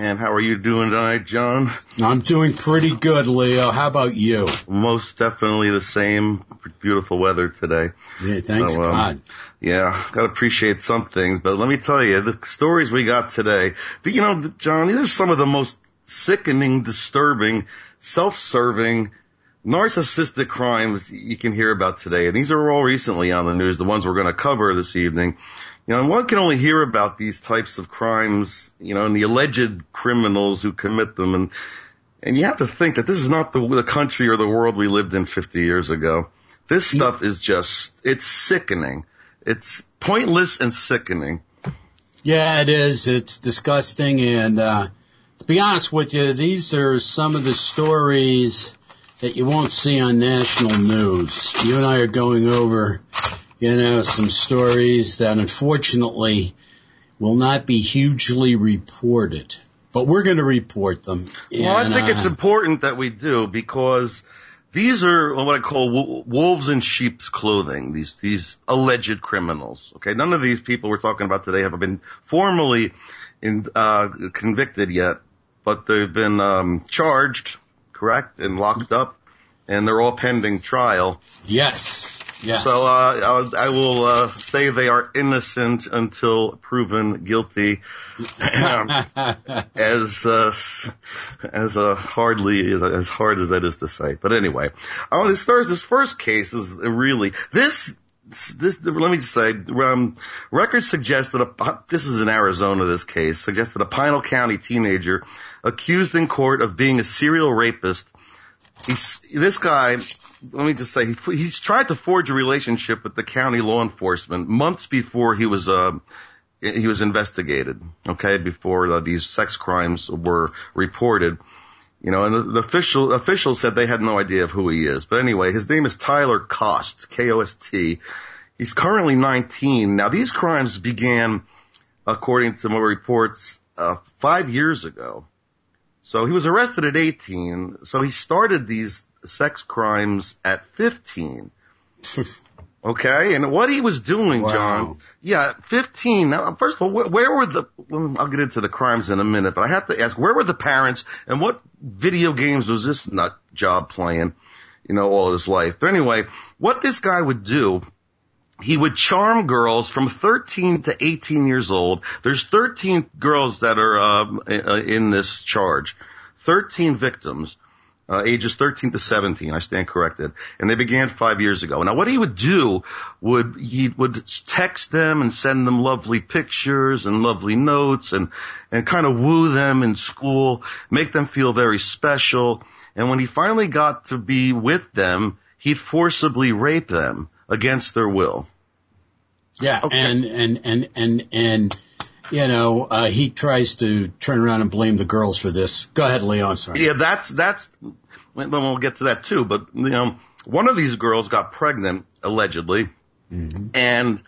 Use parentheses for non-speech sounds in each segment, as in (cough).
And how are you doing tonight, John? I'm doing pretty good, Leo. How about you? Most definitely the same. Beautiful weather today. Yeah, thanks so, um, God. Yeah, gotta appreciate some things, but let me tell you, the stories we got today, you know, John, these are some of the most sickening, disturbing, self-serving, narcissistic crimes you can hear about today. And these are all recently on the news, the ones we're going to cover this evening. You know, and one can only hear about these types of crimes, you know, and the alleged criminals who commit them. And, and you have to think that this is not the, the country or the world we lived in 50 years ago. This stuff is just, it's sickening. It's pointless and sickening. Yeah, it is. It's disgusting. And, uh, to be honest with you, these are some of the stories that you won't see on national news. You and I are going over, you know, some stories that unfortunately will not be hugely reported, but we're going to report them. Well, and, I think uh, it's important that we do because these are what I call wolves in sheep's clothing. These these alleged criminals. Okay, none of these people we're talking about today have been formally in, uh, convicted yet, but they've been um, charged, correct, and locked up, and they're all pending trial. Yes. Yes. So uh, I will uh, say they are innocent until proven guilty, (laughs) as uh, as uh, hardly as as hard as that is to say. But anyway, oh, this first this first case is really this this, let me just say, um, records suggest that a, this is in Arizona, this case, suggests that a Pinal County teenager accused in court of being a serial rapist. He's, this guy, let me just say, he, he's tried to forge a relationship with the county law enforcement months before he was, uh, he was investigated, okay, before uh, these sex crimes were reported. You know, and the, the official officials said they had no idea of who he is. But anyway, his name is Tyler Kost, K-O-S-T. He's currently 19. Now these crimes began, according to more reports, uh, five years ago. So he was arrested at 18. So he started these sex crimes at 15. Okay, and what he was doing, wow. John, yeah, 15. Now, first of all, where, where, were the, I'll get into the crimes in a minute, but I have to ask, where were the parents and what video games was this nut job playing, you know, all his life? But anyway, what this guy would do, he would charm girls from 13 to 18 years old. There's 13 girls that are, uh, in this charge. 13 victims uh, ages 13 to 17. I stand corrected. And they began five years ago. Now what he would do would, he would text them and send them lovely pictures and lovely notes and, and kind of woo them in school, make them feel very special. And when he finally got to be with them, he'd forcibly rape them against their will. Yeah. Okay. And, and, and, and, and, you know, uh, he tries to turn around and blame the girls for this. Go ahead, Leo. Sorry. Yeah, that's that's. Well, we'll get to that too. But you know, one of these girls got pregnant allegedly, mm-hmm. and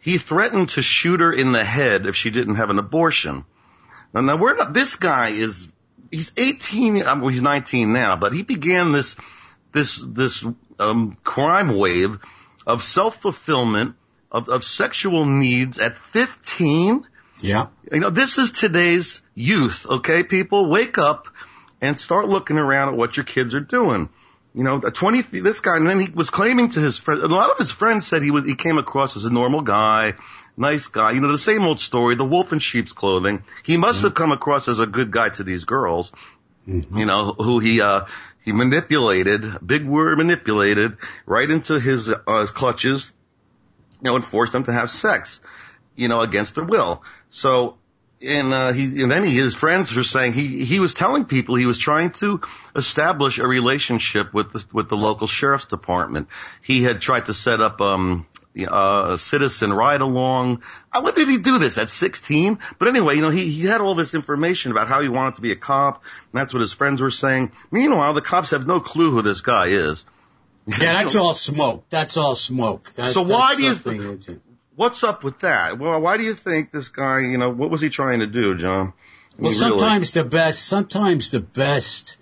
he threatened to shoot her in the head if she didn't have an abortion. Now, now we're not. This guy is. He's 18. I mean, he's 19 now, but he began this this this um, crime wave of self fulfillment of, of sexual needs at 15 yeah. You know, this is today's youth, okay, people? Wake up and start looking around at what your kids are doing. You know, a 20, this guy, and then he was claiming to his friends, a lot of his friends said he was, he came across as a normal guy, nice guy, you know, the same old story, the wolf in sheep's clothing. He must mm-hmm. have come across as a good guy to these girls, mm-hmm. you know, who he, uh, he manipulated, big word manipulated, right into his, uh, his clutches, you know, and forced them to have sex you know, against their will. So, and, uh, he, and then he, his friends were saying he, he was telling people he was trying to establish a relationship with the, with the local sheriff's department. He had tried to set up, um, uh, a citizen ride along. Uh, when did he do this? At 16? But anyway, you know, he, he had all this information about how he wanted to be a cop. And that's what his friends were saying. Meanwhile, the cops have no clue who this guy is. Yeah, that's all smoke. That's all smoke. That, so why do you think, What's up with that? Well, why do you think this guy, you know, what was he trying to do, John? Well, sometimes the best, sometimes the best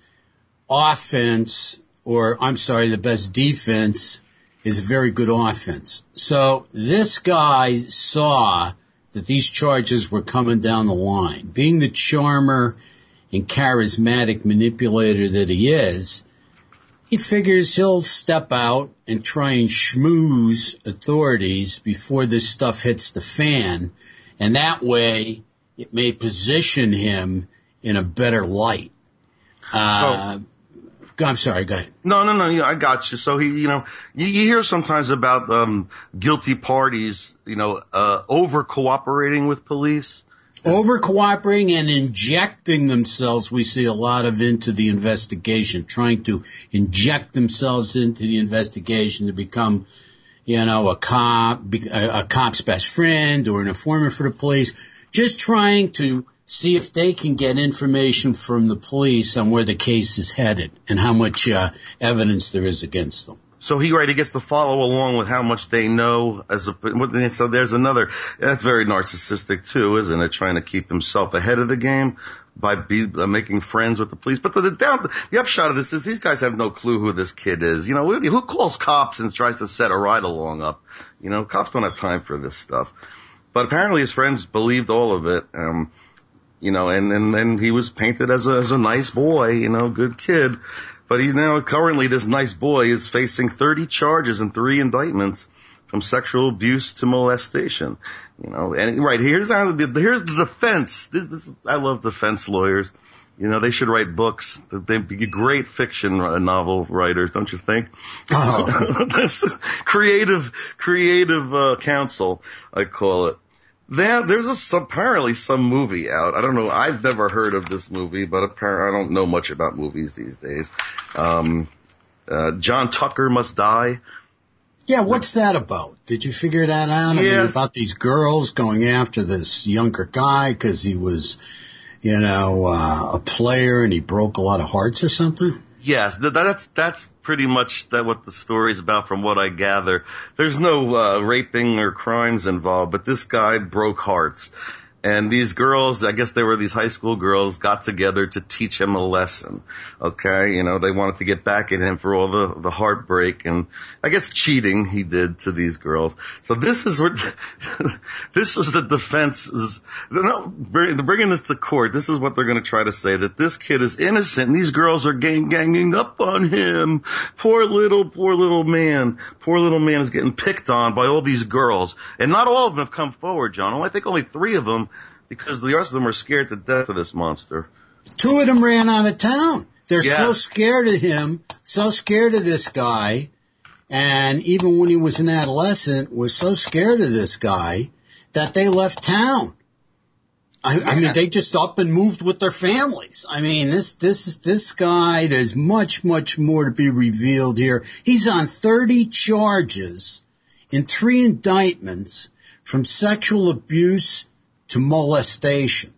offense, or I'm sorry, the best defense is a very good offense. So this guy saw that these charges were coming down the line. Being the charmer and charismatic manipulator that he is, he figures he'll step out and try and schmooze authorities before this stuff hits the fan. And that way it may position him in a better light. Uh, so, I'm sorry, go ahead. No, no, no, I got you. So he, you know, you, you hear sometimes about, um, guilty parties, you know, uh, over cooperating with police. Over cooperating and injecting themselves, we see a lot of into the investigation, trying to inject themselves into the investigation to become, you know, a cop, a cop's best friend or an informant for the police, just trying to see if they can get information from the police on where the case is headed and how much uh, evidence there is against them. So he right, he gets to follow along with how much they know as a, so there's another, that's very narcissistic too, isn't it? Trying to keep himself ahead of the game by be, uh, making friends with the police. But the, the down, the upshot of this is these guys have no clue who this kid is. You know, who, who calls cops and tries to set a ride along up? You know, cops don't have time for this stuff. But apparently his friends believed all of it. Um, you know, and, and, and he was painted as a, as a nice boy, you know, good kid. But he's now currently this nice boy is facing 30 charges and three indictments from sexual abuse to molestation. You know, and right here's the, here's the defense. This, this, I love defense lawyers. You know, they should write books. They'd be great fiction novel writers, don't you think? Oh. (laughs) creative, creative uh, counsel, I call it. There, there's a, apparently some movie out. I don't know. I've never heard of this movie, but apparently I don't know much about movies these days. Um, uh, John Tucker Must Die. Yeah, what's that about? Did you figure that out? I mean, about these girls going after this younger guy because he was, you know, uh, a player and he broke a lot of hearts or something? Yes, that's that's pretty much that what the story is about from what I gather. There's no uh, raping or crimes involved, but this guy broke hearts. And these girls, I guess they were these high school girls, got together to teach him a lesson. Okay, you know, they wanted to get back at him for all the the heartbreak and I guess cheating he did to these girls. So this is what (laughs) this is the defense is. No, bringing this to court. This is what they're going to try to say that this kid is innocent and these girls are gang ganging up on him. Poor little, poor little man. Poor little man is getting picked on by all these girls, and not all of them have come forward, John. I think only three of them because the rest of them are scared to death of this monster. Two of them ran out of town. They're yeah. so scared of him, so scared of this guy, and even when he was an adolescent, was so scared of this guy that they left town. I, I mean, they just up and moved with their families. I mean, this, this, this guy, there's much, much more to be revealed here. He's on 30 charges in three indictments from sexual abuse to molestation.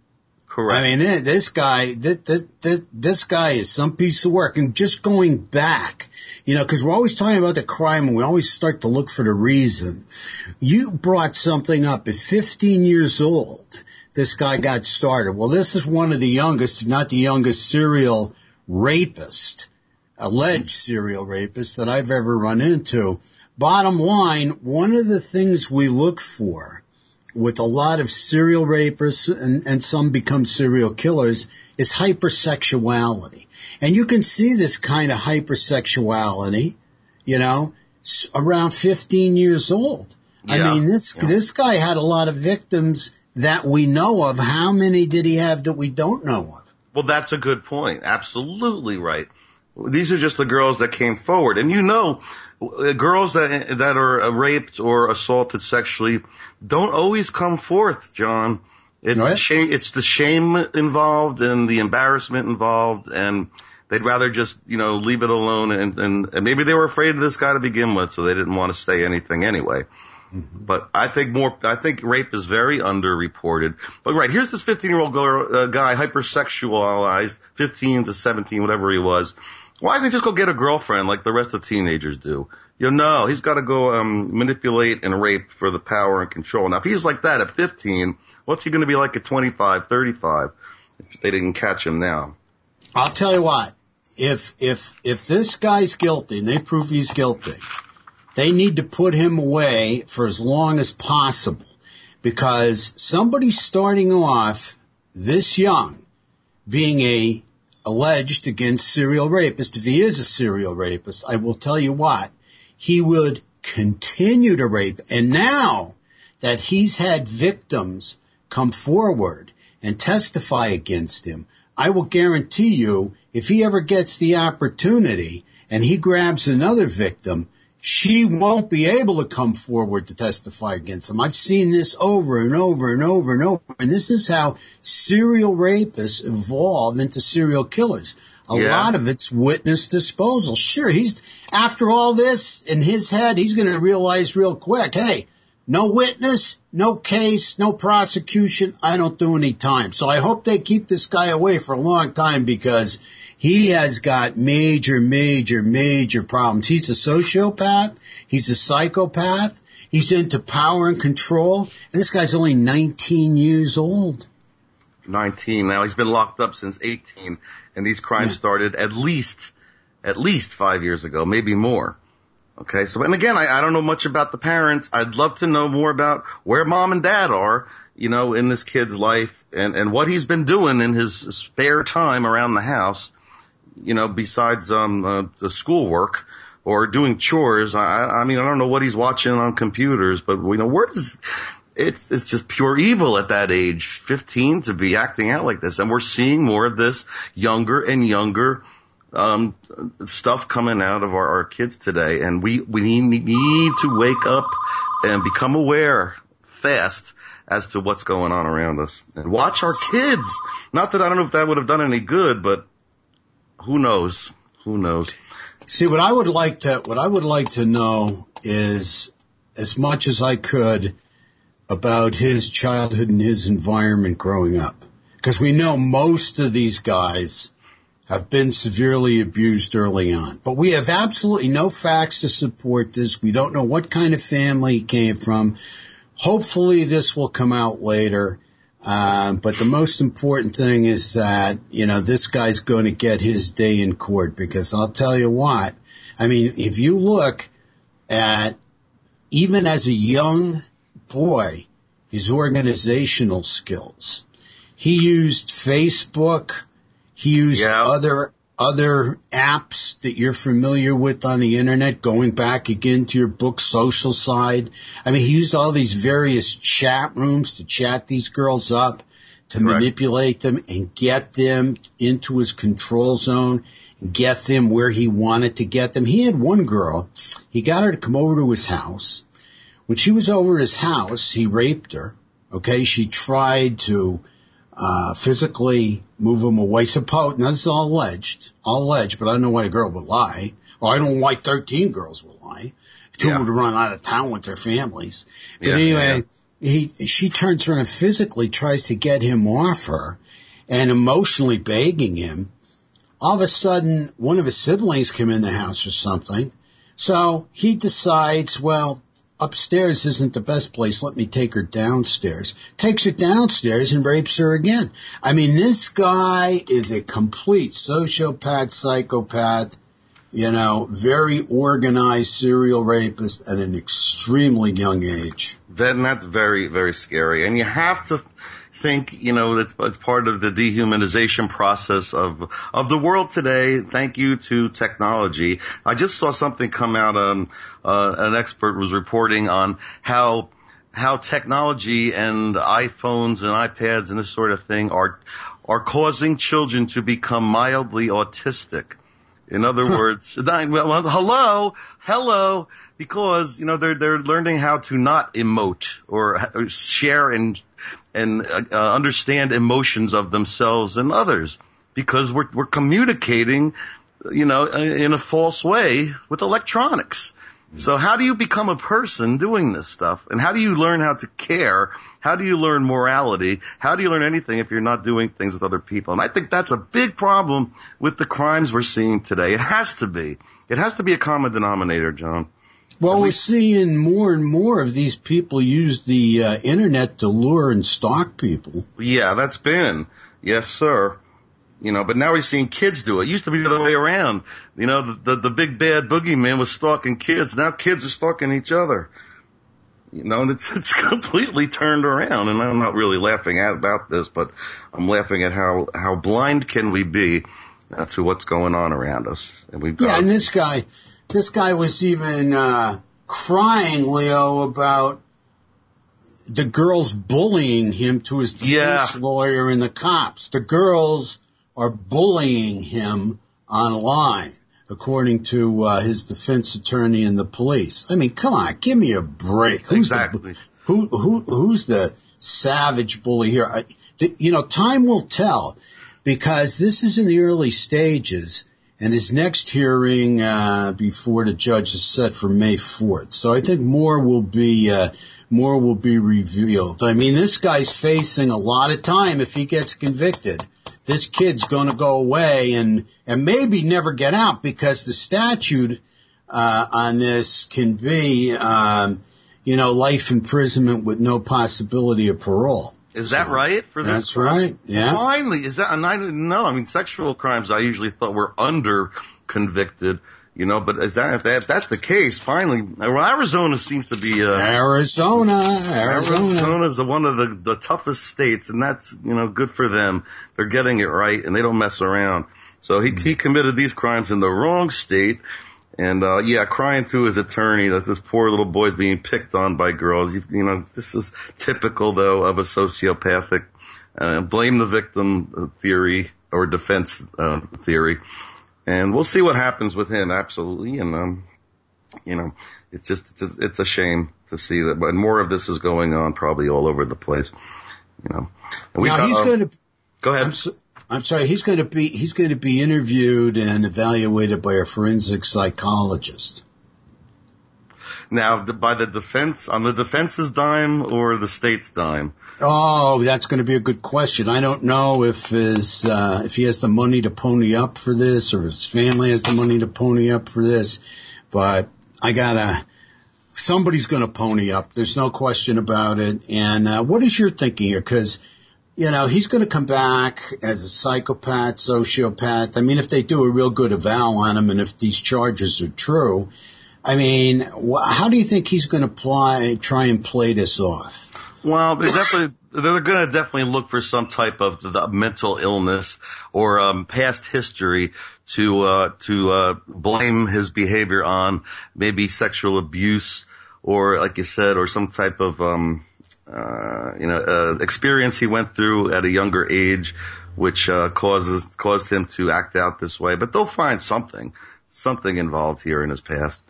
Correct. I mean, eh, this guy, this, this, this guy is some piece of work. And just going back, you know, because we're always talking about the crime and we always start to look for the reason. You brought something up at 15 years old. This guy got started. Well, this is one of the youngest, not the youngest serial rapist, alleged serial rapist that I've ever run into. Bottom line, one of the things we look for with a lot of serial rapists and, and some become serial killers is hypersexuality. And you can see this kind of hypersexuality, you know, around 15 years old. Yeah. I mean, this, yeah. this guy had a lot of victims that we know of. How many did he have that we don't know of? Well, that's a good point. Absolutely right. These are just the girls that came forward. And you know, girls that that are raped or assaulted sexually don't always come forth, John. It's right. shame. It's the shame involved and the embarrassment involved, and they'd rather just you know leave it alone. And, and, and maybe they were afraid of this guy to begin with, so they didn't want to say anything anyway. Mm-hmm. But I think more. I think rape is very underreported. But right here's this 15 year old uh, guy, hypersexualized, 15 to 17, whatever he was why doesn't he just go get a girlfriend like the rest of teenagers do? You know, he's got to go um, manipulate and rape for the power and control. Now, if he's like that at 15, what's he going to be like at 25, 35 if they didn't catch him now? I'll tell you what. If if if this guy's guilty and they prove he's guilty, they need to put him away for as long as possible because somebody starting off this young being a alleged against serial rapist, if he is a serial rapist, I will tell you what, he would continue to rape. And now that he's had victims come forward and testify against him, I will guarantee you if he ever gets the opportunity and he grabs another victim, she won't be able to come forward to testify against him. I've seen this over and over and over and over. And this is how serial rapists evolve into serial killers. A yeah. lot of it's witness disposal. Sure, he's, after all this in his head, he's going to realize real quick, hey, no witness, no case, no prosecution. I don't do any time. So I hope they keep this guy away for a long time because he has got major, major, major problems. He's a sociopath. He's a psychopath. He's into power and control. And this guy's only 19 years old. 19. Now he's been locked up since 18 and these crimes yeah. started at least, at least five years ago, maybe more. Okay. So, and again, I, I don't know much about the parents. I'd love to know more about where mom and dad are, you know, in this kid's life and, and what he's been doing in his spare time around the house you know, besides um, uh, the schoolwork or doing chores. I, I mean, I don't know what he's watching on computers, but you know, where does it's it's just pure evil at that age, 15, to be acting out like this, and we're seeing more of this younger and younger um, stuff coming out of our, our kids today, and we we need, need to wake up and become aware fast as to what's going on around us and watch our kids. Not that I don't know if that would have done any good, but who knows? Who knows? See, what I would like to, what I would like to know is as much as I could about his childhood and his environment growing up. Because we know most of these guys have been severely abused early on. But we have absolutely no facts to support this. We don't know what kind of family he came from. Hopefully this will come out later. Um, but the most important thing is that, you know, this guy's going to get his day in court because I'll tell you what, I mean, if you look at even as a young boy, his organizational skills, he used Facebook, he used yeah. other other apps that you're familiar with on the internet, going back again to your book social side. I mean, he used all these various chat rooms to chat these girls up, to manipulate them and get them into his control zone, get them where he wanted to get them. He had one girl, he got her to come over to his house. When she was over at his house, he raped her. Okay, she tried to uh, physically move him away. Suppose, now this is all alleged, all alleged, but I don't know why a girl would lie. Or I don't know why 13 girls would lie. Two yeah. would run out of town with their families. But yeah, anyway, yeah. he, she turns around and physically tries to get him off her and emotionally begging him. All of a sudden, one of his siblings come in the house or something. So he decides, well, upstairs isn't the best place. Let me take her downstairs. Takes her downstairs and rapes her again. I mean, this guy is a complete sociopath, psychopath, you know, very organized serial rapist at an extremely young age. Then that's very, very scary. And you have to think, you know, it's, it's part of the dehumanization process of, of the world today. Thank you to technology. I just saw something come out, um, uh, an expert was reporting on how, how technology and iPhones and iPads and this sort of thing are, are causing children to become mildly autistic. In other words, (laughs) well, hello, hello, because you know they're they're learning how to not emote or share and and uh, understand emotions of themselves and others because we're we're communicating, you know, in a false way with electronics. So how do you become a person doing this stuff? And how do you learn how to care? How do you learn morality? How do you learn anything if you're not doing things with other people? And I think that's a big problem with the crimes we're seeing today. It has to be. It has to be a common denominator, John. Well, we're seeing more and more of these people use the uh, internet to lure and stalk people. Yeah, that's been. Yes, sir. You know, but now we're seeing kids do it. It used to be the other way around. You know, the, the, the big bad boogeyman was stalking kids. Now kids are stalking each other. You know, and it's, (laughs) it's completely turned around and I'm not really laughing at about this, but I'm laughing at how, how blind can we be uh, to what's going on around us. And we've got, Yeah, and this guy, this guy was even, uh, crying, Leo, about the girls bullying him to his defense yeah. lawyer and the cops. The girls are bullying him online according to uh, his defense attorney and the police. I mean, come on, give me a break. Who's exactly. The, who who who's the savage bully here? I, the, you know, time will tell because this is in the early stages, and his next hearing uh, before the judge is set for May fourth. So I think more will be. Uh, more will be revealed. I mean, this guy's facing a lot of time if he gets convicted this kid's going to go away and and maybe never get out because the statute uh, on this can be, um, you know, life imprisonment with no possibility of parole. Is that so, right for this? That's right. Yeah. Finally, is that? And I didn't know. I mean, sexual crimes I usually thought were under convicted. You know, but is that if, that, if that's the case, finally, well, Arizona seems to be uh, Arizona. Arizona is one of the the toughest states, and that's you know good for them. They're getting it right, and they don't mess around. So he he committed these crimes in the wrong state, and uh yeah, crying to his attorney that this poor little boy's being picked on by girls. You, you know, this is typical though of a sociopathic uh, blame the victim theory or defense uh, theory and we'll see what happens with him. Absolutely, and um, you know, it's just it's a, it's a shame to see that, but more of this is going on probably all over the place. You know, and now he's uh, going to go ahead. I'm, sorry, he's going to be he's going to be interviewed and evaluated by a forensic psychologist. Now, by the defense, on the defense's dime or the state's dime? Oh, that's going to be a good question. I don't know if his, uh, if he has the money to pony up for this or his family has the money to pony up for this, but I gotta, somebody's going to pony up. There's no question about it. And, uh, what is your thinking here? Cause, you know, he's going to come back as a psychopath, sociopath. I mean, if they do a real good eval on him and if these charges are true, I mean, how do you think he's going to play, try and play this off? Well, they're definitely they're going to definitely look for some type of mental illness or um, past history to uh, to uh, blame his behavior on, maybe sexual abuse or, like you said, or some type of um, uh, you know uh, experience he went through at a younger age, which uh, causes caused him to act out this way. But they'll find something something involved here in his past.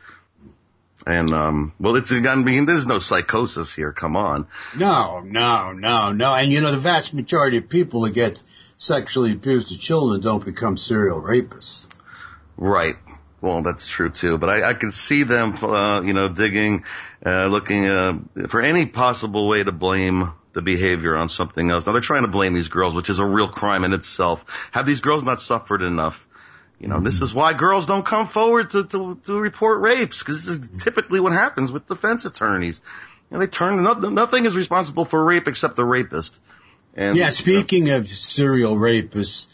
And um well it's I mean there's no psychosis here, come on. No, no, no, no. And you know the vast majority of people that get sexually abused as children don't become serial rapists. Right. Well, that's true too, but I, I can see them, uh, you know, digging, uh, looking, uh, for any possible way to blame the behavior on something else. Now they're trying to blame these girls, which is a real crime in itself. Have these girls not suffered enough? You know, this is why girls don't come forward to, to, to report rapes, because this is typically what happens with defense attorneys. You know, they turn, nothing is responsible for rape except the rapist. And, yeah, speaking of serial rapists,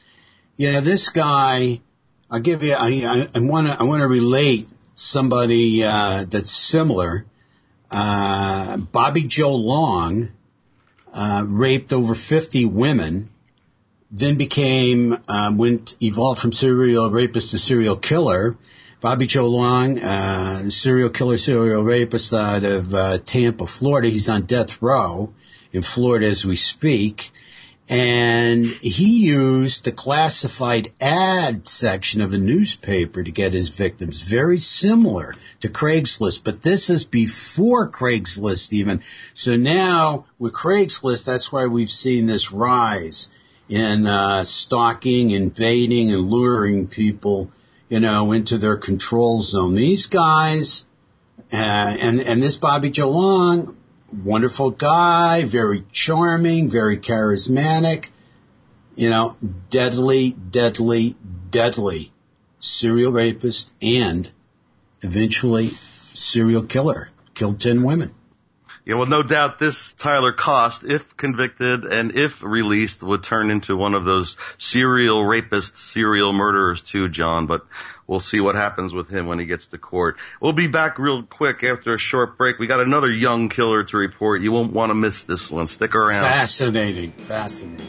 yeah, this guy, I'll give you, I, want to, I want to relate somebody, uh, that's similar. Uh, Bobby Joe Long, uh, raped over 50 women then became um, went evolved from serial rapist to serial killer. Bobby Joe Long, uh, serial killer, serial rapist out of uh, Tampa, Florida. He's on death row in Florida as we speak. And he used the classified ad section of a newspaper to get his victims. Very similar to Craigslist, but this is before Craigslist even. So now with Craigslist, that's why we've seen this rise in uh, stalking, invading, and luring people, you know, into their control zone. These guys, uh, and and this Bobby Joe Long, wonderful guy, very charming, very charismatic, you know, deadly, deadly, deadly serial rapist and eventually serial killer. Killed ten women. Yeah, well, no doubt this Tyler Kost, if convicted and if released, would turn into one of those serial rapists, serial murderers too, John. But we'll see what happens with him when he gets to court. We'll be back real quick after a short break. We got another young killer to report. You won't want to miss this one. Stick around. Fascinating. Fascinating.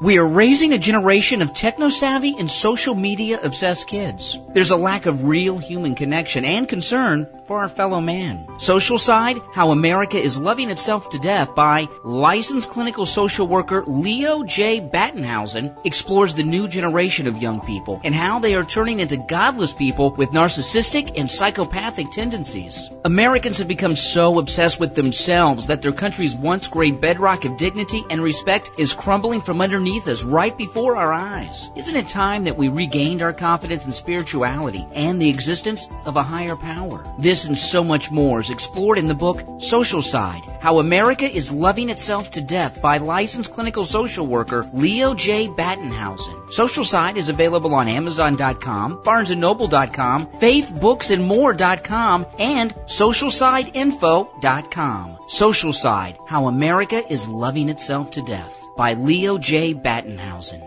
We are raising a generation of techno-savvy and social media obsessed kids. There's a lack of real human connection and concern for our fellow man. Social Side, How America is Loving Itself to Death by licensed clinical social worker Leo J. Battenhausen explores the new generation of young people and how they are turning into godless people with narcissistic and psychopathic tendencies. Americans have become so obsessed with themselves that their country's once great bedrock of dignity and respect is crumbling from underneath underneath us right before our eyes. Isn't it time that we regained our confidence in spirituality and the existence of a higher power? This and so much more is explored in the book Social Side How America is Loving Itself to Death by licensed clinical social worker Leo J. Battenhausen. Social Side is available on Amazon.com, BarnesandNoble.com, FaithBooksAndMore.com, and SocialSideInfo.com. Social Side How America is Loving Itself to Death by Leo J. Battenhausen.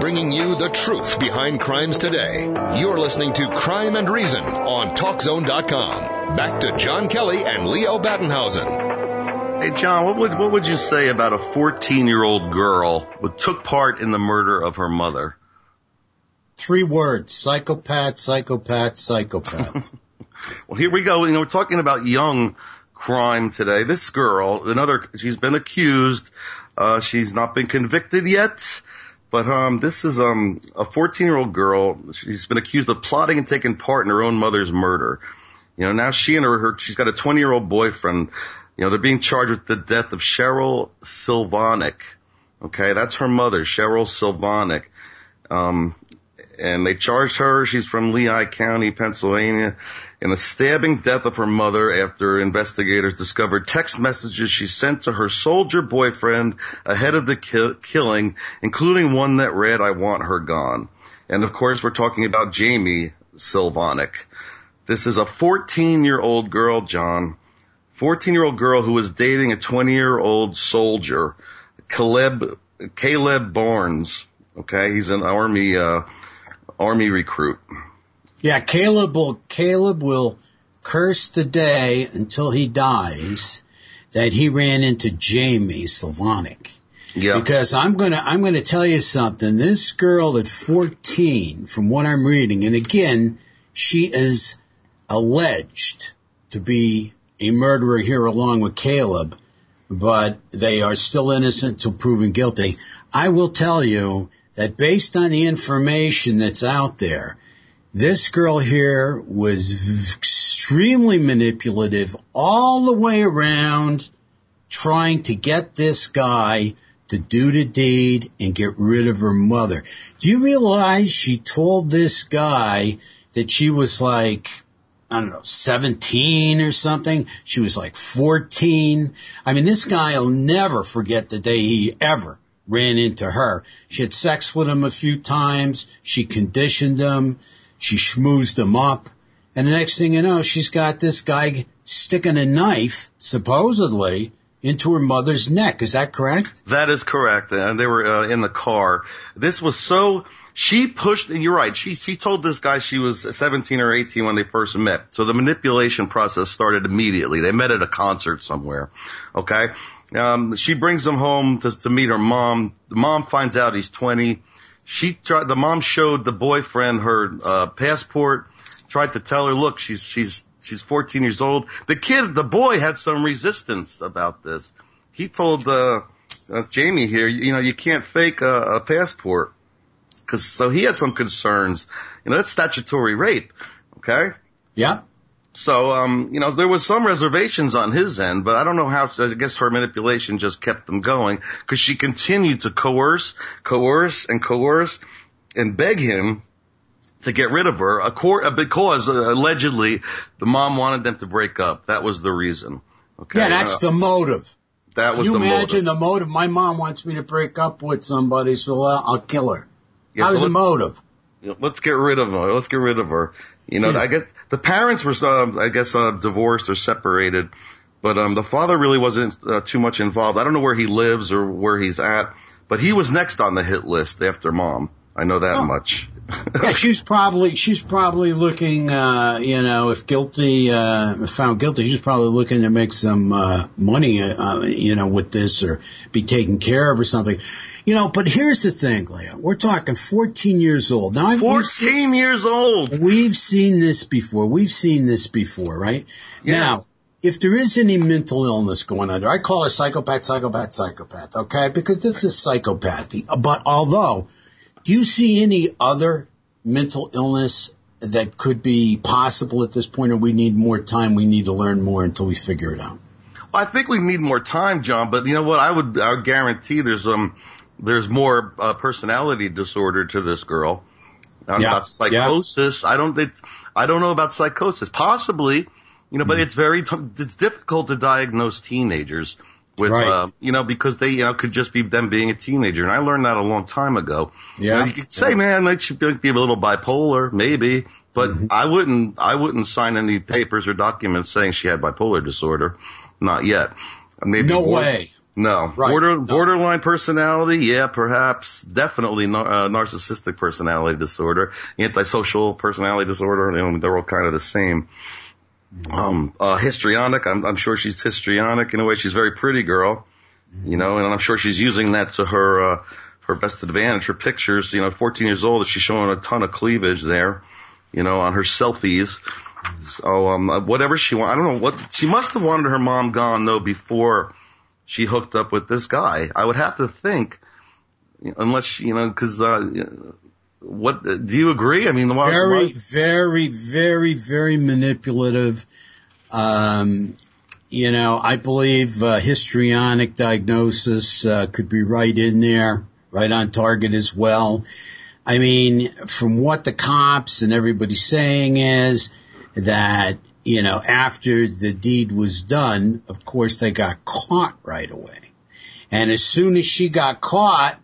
Bringing you the truth behind crimes today. You're listening to Crime and Reason on TalkZone.com. Back to John Kelly and Leo Battenhausen. Hey John, what would what would you say about a 14 year old girl who took part in the murder of her mother? Three words: psychopath, psychopath, psychopath. (laughs) well, here we go. You know, we're talking about young crime today. This girl, another, she's been accused. Uh, she's not been convicted yet. But um, this is um, a 14 year old girl. She's been accused of plotting and taking part in her own mother's murder. You know, now she and her, her she's got a 20 year old boyfriend. You know, they're being charged with the death of Cheryl Silvonek. Okay, that's her mother, Cheryl Silvonek. Um, and they charged her. She's from Lehigh County, Pennsylvania in the stabbing death of her mother after investigators discovered text messages she sent to her soldier boyfriend ahead of the ki- killing, including one that read, I want her gone. And of course, we're talking about Jamie Silvonek. This is a 14 year old girl, John. 14 year old girl who was dating a 20 year old soldier, Caleb, Caleb Barnes. Okay. He's an army, uh, army recruit. Yeah, Caleb will, Caleb will curse the day until he dies that he ran into Jamie Silvonek. Yeah. Because I'm gonna, I'm gonna tell you something. This girl at 14, from what I'm reading, and again, she is alleged to be a murderer here along with Caleb, but they are still innocent until proven guilty. I will tell you that based on the information that's out there, this girl here was extremely manipulative all the way around trying to get this guy to do the deed and get rid of her mother. Do you realize she told this guy that she was like, I don't know, 17 or something? She was like 14. I mean, this guy will never forget the day he ever ran into her. She had sex with him a few times. She conditioned him. She schmoozed him up. And the next thing you know, she's got this guy sticking a knife, supposedly, into her mother's neck. Is that correct? That is correct. And they were uh, in the car. This was so, she pushed, and you're right, she, she told this guy she was 17 or 18 when they first met. So the manipulation process started immediately. They met at a concert somewhere. Okay. Um, she brings him home to, to meet her mom. The mom finds out he's 20 she tried, the mom showed the boyfriend her, uh, passport, tried to tell her, look, she's, she's, she's 14 years old. The kid, the boy had some resistance about this. He told, uh, uh Jamie here, you know, you can't fake a, a passport. Cause, so he had some concerns. You know, that's statutory rape. Okay? Yeah. So, um, you know, there was some reservations on his end, but I don't know how, I guess her manipulation just kept them going because she continued to coerce, coerce and coerce and beg him to get rid of her uh, because uh, allegedly the mom wanted them to break up. That was the reason. Okay. Yeah, that's uh, the motive. That was Can you the imagine motive. the motive? My mom wants me to break up with somebody, so I'll, I'll kill her. Yeah, How's so the motive? let's, get rid of her. Let's get rid of her. You know, Yeah. I get the parents were, uh, I guess, uh, divorced or separated, but um, the father really wasn't uh, too much involved. I don't know where he lives or where he's at, but he was next on the hit list after mom. I know that Oh. much. Yeah, she's probably she's probably looking, uh, you know, if guilty, uh, found guilty, she's probably looking to make some uh, money, uh, you know, with this or be taken care of or something. You know, but here's the thing, Leo. We're talking 14 years old. Now, I've, we've, seen, Fourteen years old. we've seen this before. We've seen this before, right? Yeah. Now, if there is any mental illness going on there, I call her psychopath, psychopath, psychopath, okay? Because this is psychopathy. But although, do you see any other mental illness that could be possible at this point or we need more time, we need to learn more until we figure it out? Well, I think we need more time, John. But you know what? I would, I would guarantee there's um, there's more uh, personality disorder to this girl. Uh, Yeah. About psychosis. I don't. It, I don't know about psychosis. Possibly, you know, but it's very. T- it's difficult to diagnose teenagers with, Right. uh, you know, because they, you know, could just be them being a teenager. And I learned that a long time ago. You, know, Yeah. you could say, man, they should be a little bipolar, maybe. But Mm-hmm. I wouldn't, I wouldn't sign any papers or documents saying she had bipolar disorder. Not yet. Maybe No border- way. No. Right. Border, No. borderline personality, yeah, perhaps. Definitely no, uh, narcissistic personality disorder. Antisocial personality disorder, you know, they're all kind of the same. Um, uh, histrionic, I'm, I'm sure she's histrionic in a way. She's a very pretty girl, you know, and I'm sure she's using that to her, uh, her best advantage. Her pictures, you know, 14 years old, she's showing a ton of cleavage there, you know, on her selfies. So, um, uh, whatever she want, I don't know what, she must have wanted her mom gone though before she hooked up with this guy. I would have to think, unless, you know, cause, uh, what, do you agree? I mean, why, very, why- very, very, very manipulative. Um, you know, I believe uh, histrionic diagnosis uh, could be right in there, right on target as well. I mean, from what the cops and everybody's saying is that, you know, after the deed was done, of course they got caught right away. And as soon as she got caught,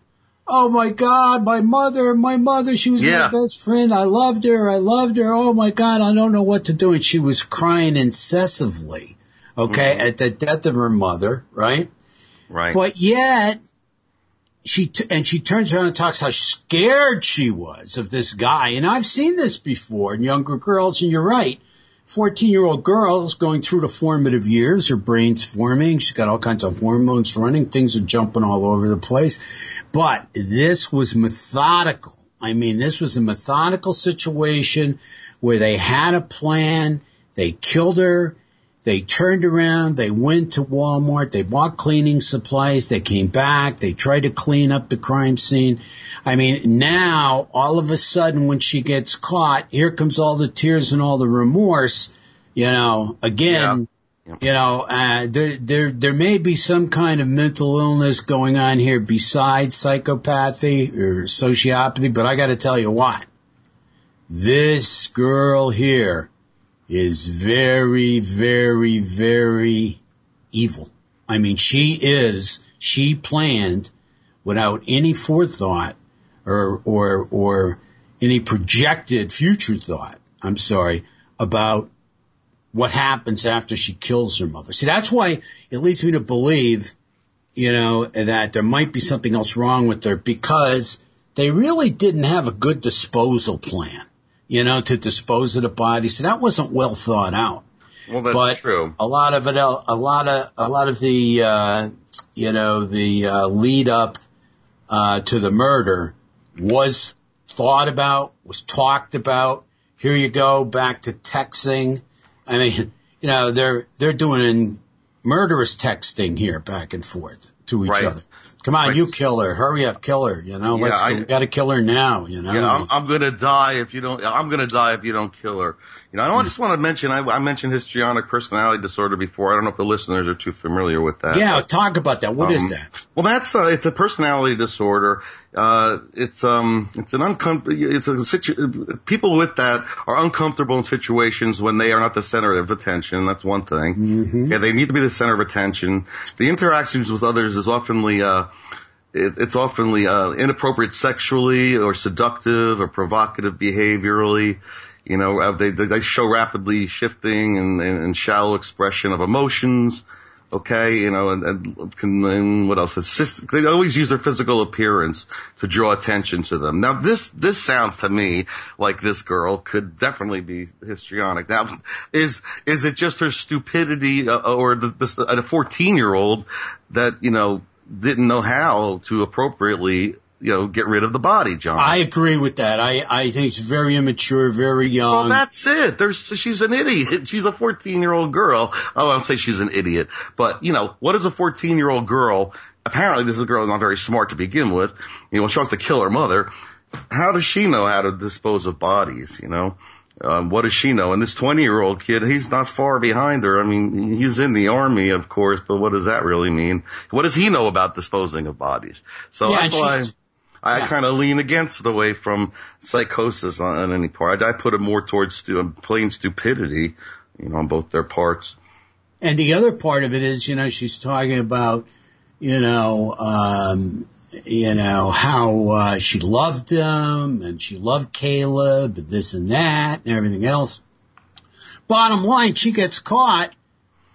oh my God, my mother, my mother, she was Yeah. my best friend. I loved her. I loved her. Oh my God, I don't know what to do. And she was crying incessantly. Okay. Mm-hmm. At the death of her mother, right? right. But yet, she t- and she turns around and talks how scared she was of this guy. And I've seen this before in younger girls, and you're right. 14 year old girls going through the formative years, her brain's forming, she's got all kinds of hormones running, things are jumping all over the place. But this was methodical. I mean, this was a methodical situation where they had a plan, they killed her, they turned around, they went to Walmart, they bought cleaning supplies, they came back, they tried to clean up the crime scene. I mean, now, all of a sudden, when she gets caught, here comes all the tears and all the remorse, you know, again, you know, uh, there, there, there may be some kind of mental illness going on here besides psychopathy or sociopathy, but I gotta tell you what, this girl here is very, very, very evil. I mean, she is, she planned without any forethought or, or, or any projected future thought, I'm sorry, about what happens after she kills her mother. See, that's why it leads me to believe, you know, that there might be something else wrong with her because they really didn't have a good disposal plan, you know, to dispose of the body. So that wasn't well thought out well, that's but true. a lot of it, a lot of, a lot of the, uh, you know, the uh, lead up uh, to the murder was thought about, was talked about. Here you go, back to texting. I mean, you know, they're they're doing murderous texting here, back and forth to each Right. other. Come on, Right. you kill her. Hurry up, kill her. You know, Yeah, let's go. I- we got to kill her now. You know. Yeah, I'm, I'm gonna die if you don't. I'm gonna die if you don't kill her. You know, I just want to mention. I, I mentioned histrionic personality disorder before. I don't know if the listeners are too familiar with that. yeah, talk about that. What is Um, that? Well, that's uh, it's a personality disorder. Uh, it's um, it's an uncomfortable. It's a situ- People with that are uncomfortable in situations when they are not the center of attention. That's one thing. Mm-hmm. Yeah, they need to be the center of attention. The interactions with others is oftenly uh, it, it's oftenly uh, inappropriate sexually or seductive or provocative behaviorally. You know, uh, they they show rapidly shifting and, and, and shallow expression of emotions. Okay, you know, and, and, and what else? Just, they always use their physical appearance to draw attention to them. Now, this this sounds to me like this girl could definitely be histrionic. Now, is is it just her stupidity, uh, or the, this a 14 year old that you know didn't know how to appropriately you know get rid of the body, John? I agree with that. I, I think it's very immature, very young. Well, that's it. There's, she's an idiot. (laughs) She's a 14 year old girl. Oh, I don't say she's an idiot, but you know, what is a 14 year old girl? Apparently this is a girl who's not very smart to begin with. You know, she wants to kill her mother. How does she know how to dispose of bodies? You know, um, what does she know? And this 20 year old kid, he's not far behind her. I mean, he's in the army, of course, but what does that really mean? What does he know about disposing of bodies? So Yeah, that's why. I Yeah. kind of lean against the way from psychosis on, on any part. I, I put it more towards stu- plain stupidity, you know, on both their parts. And the other part of it is, you know, she's talking about, you know, um, you know, how, uh, she loved him and she loved Caleb and this and that and everything else. Bottom line, she gets caught.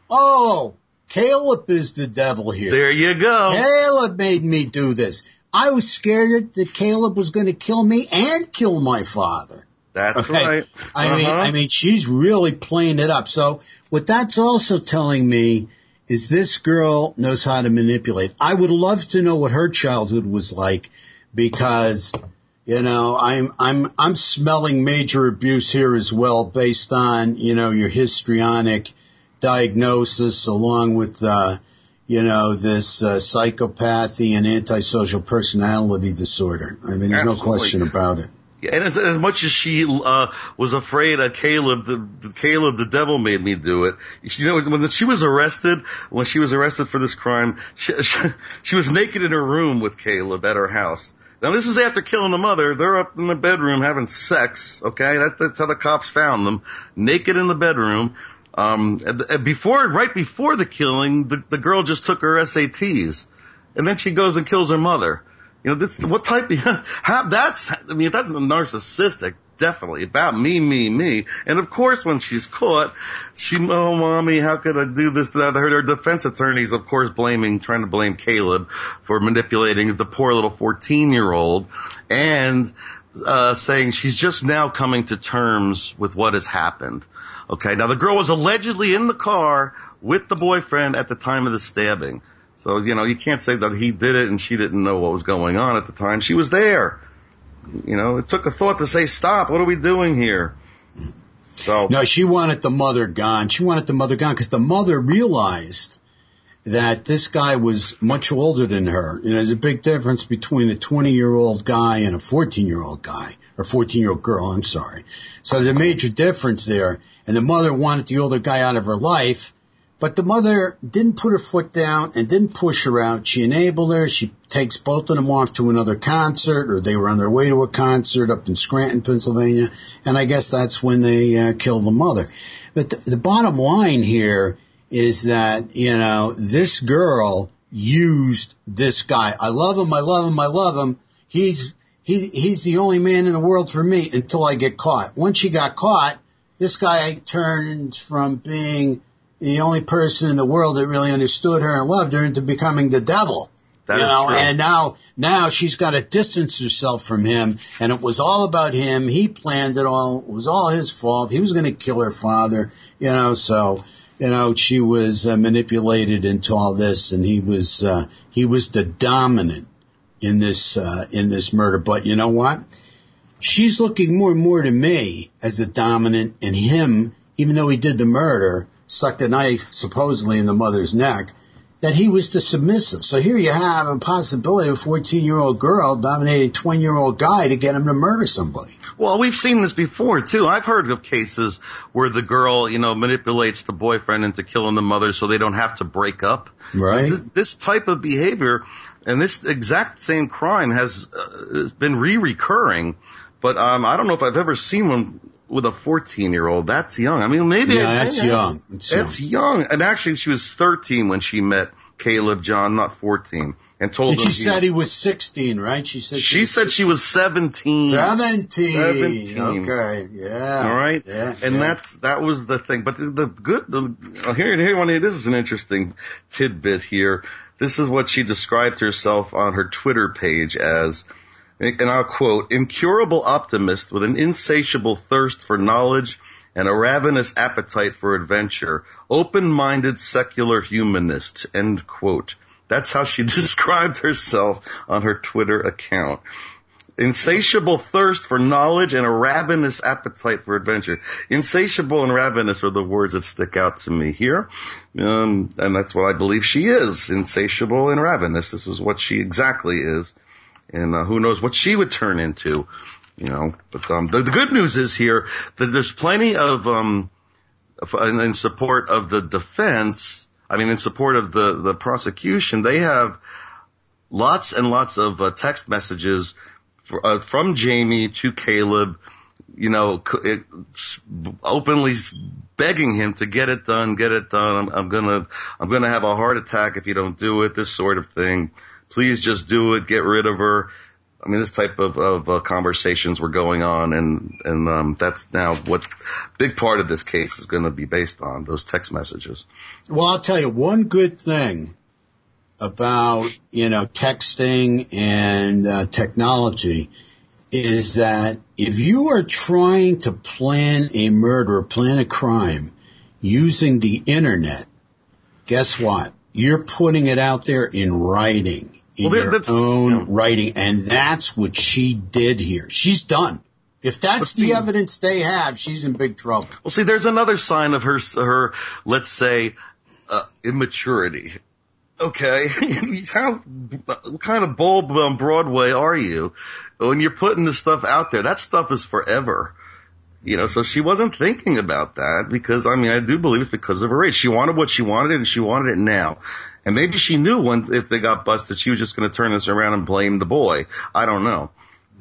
Oh, Caleb is the devil here. There you go. Caleb made me do this. I was scared that Caleb was going to kill me and kill my father. That's Okay. right. I mean, Uh-huh. I mean, she's really playing it up. So what that's also telling me is this girl knows how to manipulate. I would love to know what her childhood was like because, you know, I'm, I'm, I'm smelling major abuse here as well based on, you know, your histrionic diagnosis along with, uh, you know, this uh, psychopathy and antisocial personality disorder. I mean, there's no question about it. Yeah, and as, as much as she uh, was afraid of Caleb, the, the Caleb, the devil made me do it. You know, when she was arrested, when she was arrested for this crime, she, she, (laughs) she was naked in her room with Caleb at her house. Now this is after killing the mother. They're up in the bedroom having sex. Okay, that, that's how the cops found them, naked in the bedroom. Um, before, right before the killing, the, the girl just took her SATs, and then she goes and kills her mother. You know, this, what type of, (laughs) how, that's, I mean, that's narcissistic, definitely, about me, me, me. And of course, when she's caught, she, oh mommy, how could I do this? That her, her defense attorneys, of course, blaming, trying to blame Caleb for manipulating the poor little 14 year old and, uh, saying she's just now coming to terms with what has happened. Okay. Now the girl was allegedly in the car with the boyfriend at the time of the stabbing. So, you know, you can't say that he did it and she didn't know what was going on at the time. She was there. You know, it took a thought to say, stop, what are we doing here? So, No, she wanted the mother gone. She wanted the mother gone because the mother realized that this guy was much older than her. You know, there's a big difference between a 20 year old guy and a 14 year old guy or 14 year old girl. I'm sorry. So there's a major difference there. And the mother wanted the older guy out of her life, but the mother didn't put her foot down and didn't push her out. She enabled her. She takes both of them off to another concert or they were on their way to a concert up in Scranton, Pennsylvania. And I guess that's when they uh, killed the mother. But the, the bottom line here is that, you know, this girl used this guy. I love him. I love him. I love him. He's, he, he's the only man in the world for me until I get caught. Once she got caught, this guy turned from being the only person in the world that really understood her and loved her into becoming the devil. That you know, true. and now, now she's got to distance herself from him, and it was all about him. He planned it all. It was all his fault. He was going to kill her father, you know, so, you know, she was uh, manipulated into all this, and he was, uh, he was the dominant in this, uh, in this murder. But you know what? She's looking more and more to me as the dominant, and him, even though he did the murder, stuck the knife supposedly in the mother's neck, that he was the submissive. So here you have a possibility of a 14 year old girl dominating a 20 year old guy to get him to murder somebody. Well, we've seen this before too. I've heard of cases where the girl, you know, manipulates the boyfriend into killing the mother so they don't have to break up. Right. This, this type of behavior and this exact same crime has, uh, been re-recurring. But um, I don't know if I've ever seen one with a 14 year old. That's young. I mean, maybe Yeah, that's young. It's. That's young. And actually, she was 13 when she met Caleb John, not 14, and told And him she said he was 16, right? She said She was said she was 17. 17. 17. Okay. Yeah. All right. Yeah. And yeah. that's, that was the thing. But the, the good, the, oh, here, here, one, this is an interesting tidbit here. This is what she described herself on her Twitter page as, and I'll quote, incurable optimist with an insatiable thirst for knowledge and a ravenous appetite for adventure, open-minded secular humanist, end quote. That's how she (laughs) described herself on her Twitter account insatiable thirst for knowledge and a ravenous appetite for adventure. Insatiable and ravenous are the words that stick out to me here. Um, and that's what I believe she is. Insatiable and ravenous. This is what she exactly is. And uh, who knows what she would turn into, you know. But um, the, the good news is here that there's plenty of um, in, support of the defense. I mean, in support of the the prosecution, they have lots and lots of uh, text messages for, uh, from Jamie to Caleb, you know, it, openly begging him to get it done, get it done. I'm, I'm gonna, I'm gonna have a heart attack if you don't do it. This sort of thing. Please just do it. Get rid of her. I mean, this type of, of uh, conversations were going on, and and um, that's now what big part of this case is going to be based on those text messages. Well, I'll tell you one good thing about, you know, texting and uh, technology is that if you are trying to plan a murder, plan a crime using the internet, guess what? You're putting it out there in writing, in Well, there- your that's- own yeah. writing, and that's what she did here. She's done. If that's But the evidence they have, she's in big trouble. Well, see, there's another sign of her, her, let's say, uh, immaturity. Okay, (laughs) how, what kind of bulb on Broadway are you when you're putting this stuff out there? That stuff is forever. You know, so she wasn't thinking about that because, I mean, I do believe it's because of her age. She wanted what she wanted and she wanted it now. And maybe she knew when, if they got busted, she was just going to turn this around and blame the boy. I don't know.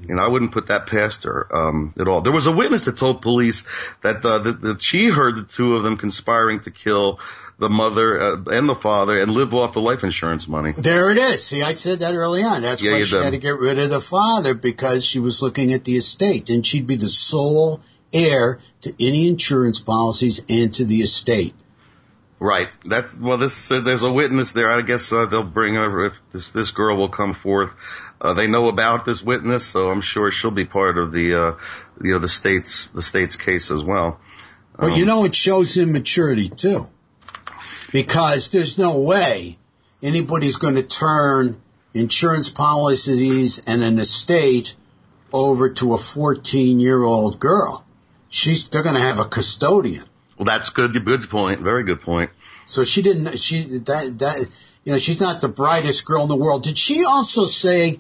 You know, I wouldn't put that past her um, at all. There was a witness that told police that, uh, that that she heard the two of them conspiring to kill the mother uh, and the father and live off the life insurance money. There it is. See, I said that early on. That's Yeah, why she did. had to get rid of the father because she was looking at the estate. And she'd be the sole heir to any insurance policies and to the estate. Right. That's well. This uh, there's a witness there. I guess uh, they'll bring her if this this girl will come forth. Uh, they know about this witness, so I'm sure she'll be part of the uh, you know the state's the state's case as well. But Um, you know, it shows immaturity too. Because there's no way anybody's going to turn insurance policies and an estate over to a 14 year old girl. She's, they're going to have a custodian. Well, that's good. Good point. Very good point. So she didn't, she, that, that, you know, she's not the brightest girl in the world. Did she also say,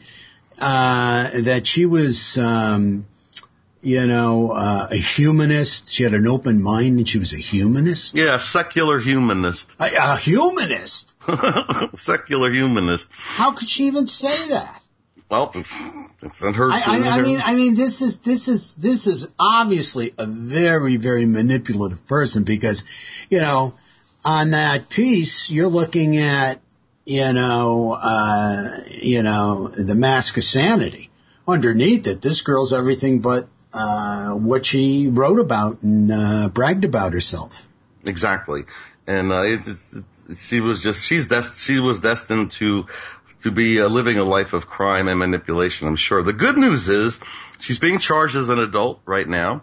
uh, that she was, um, you know, uh, a humanist? She had an open mind and she was a humanist? Yeah, secular humanist. A, a humanist? (laughs) secular humanist. How could she even say that? Well, it's in her. I, I, I mean, I mean, this is this is this is obviously a very very manipulative person because, you know, on that piece you're looking at, you know, uh, you know, the mask of sanity. Underneath it, this girl's everything but uh, what she wrote about and uh, bragged about herself. Exactly. And uh, it, it, it, she was just she's dest- she was destined to to be uh, living a life of crime and manipulation. I'm sure. The good news is she's being charged as an adult right now,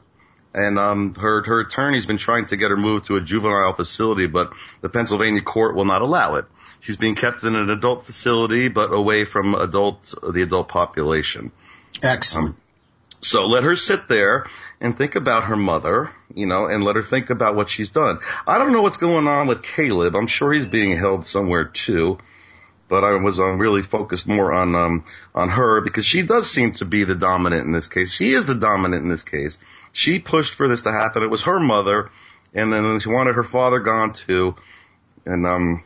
and um, her her attorney's been trying to get her moved to a juvenile facility, but the Pennsylvania court will not allow it. She's being kept in an adult facility, but away from adult the adult population. Excellent. So let her sit there and think about her mother, you know, and let her think about what she's done. I don't know what's going on with Caleb. I'm sure he's being held somewhere too. But I was um, really focused more on um, on her because she does seem to be the dominant in this case. She is the dominant in this case. She pushed for this to happen. It was her mother, and then she wanted her father gone too. And um,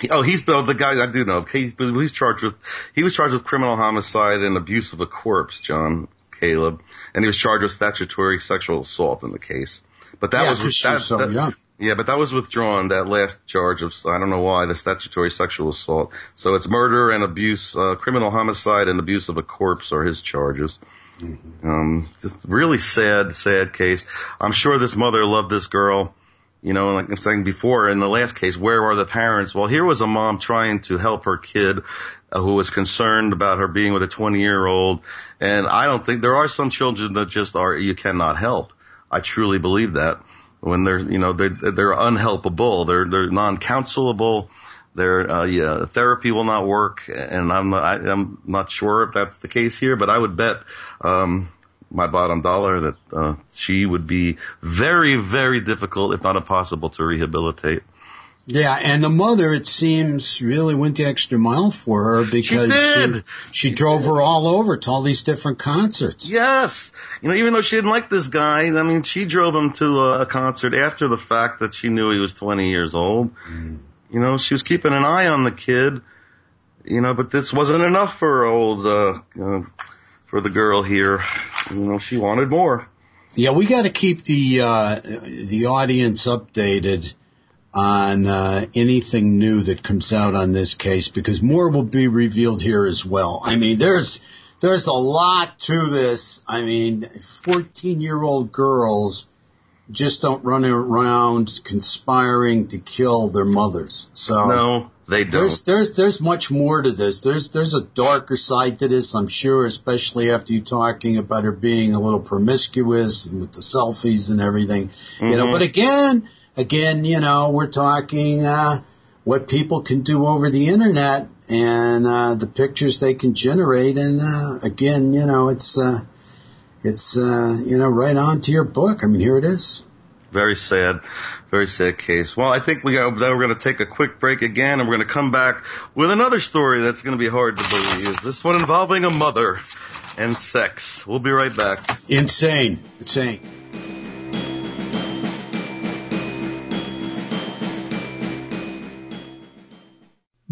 he, oh, he's the, the guy I do know. He, he's charged with he was charged with criminal homicide and abuse of a corpse, John. Caleb, and he was charged with statutory sexual assault in the case. But that yeah, was that, so that, young. Yeah, but that was withdrawn. That last charge of I don't know why the statutory sexual assault. So it's murder and abuse, uh, criminal homicide and abuse of a corpse are his charges. Mm-hmm. Um, just really sad, sad case. I'm sure this mother loved this girl. You know, like I'm saying before, in the last case, where are the parents? Well, here was a mom trying to help her kid uh, who was concerned about her being with a 20 year old. And I don't think there are some children that just are, you cannot help. I truly believe that when they're, you know, they're, they're unhelpable. They're, they're non-counselable. Their, uh, yeah, therapy will not work. And I'm not, I, I'm not sure if that's the case here, but I would bet, um, my bottom dollar that uh, she would be very, very difficult, if not impossible, to rehabilitate. Yeah, and the mother, it seems, really went the extra mile for her because she, she, she, she drove did. her all over to all these different concerts. Yes. You know, even though she didn't like this guy, I mean, she drove him to a, a concert after the fact that she knew he was 20 years old. Mm. You know, she was keeping an eye on the kid, you know, but this wasn't enough for old, uh, uh for the girl here. You know, she wanted more. Yeah, we got to keep the uh, the audience updated on uh, anything new that comes out on this case because more will be revealed here as well. I mean, there's there's a lot to this. I mean, 14 year old girls just don't run around conspiring to kill their mothers. So no, they don't. There's there's there's much more to this. There's there's a darker side to this, I'm sure, especially after you talking about her being a little promiscuous and with the selfies and everything. Mm-hmm. You know, mm-hmm. but again, again, you know, we're talking uh what people can do over the internet and uh the pictures they can generate and uh again, you know, it's uh it's uh you know, right on to your book. I mean, here it is. Very sad, very sad case. Well, I think we got, we're going to take a quick break again, and we're going to come back with another story that's going to be hard to believe. This one involving a mother and sex. We'll be right back. Insane, insane.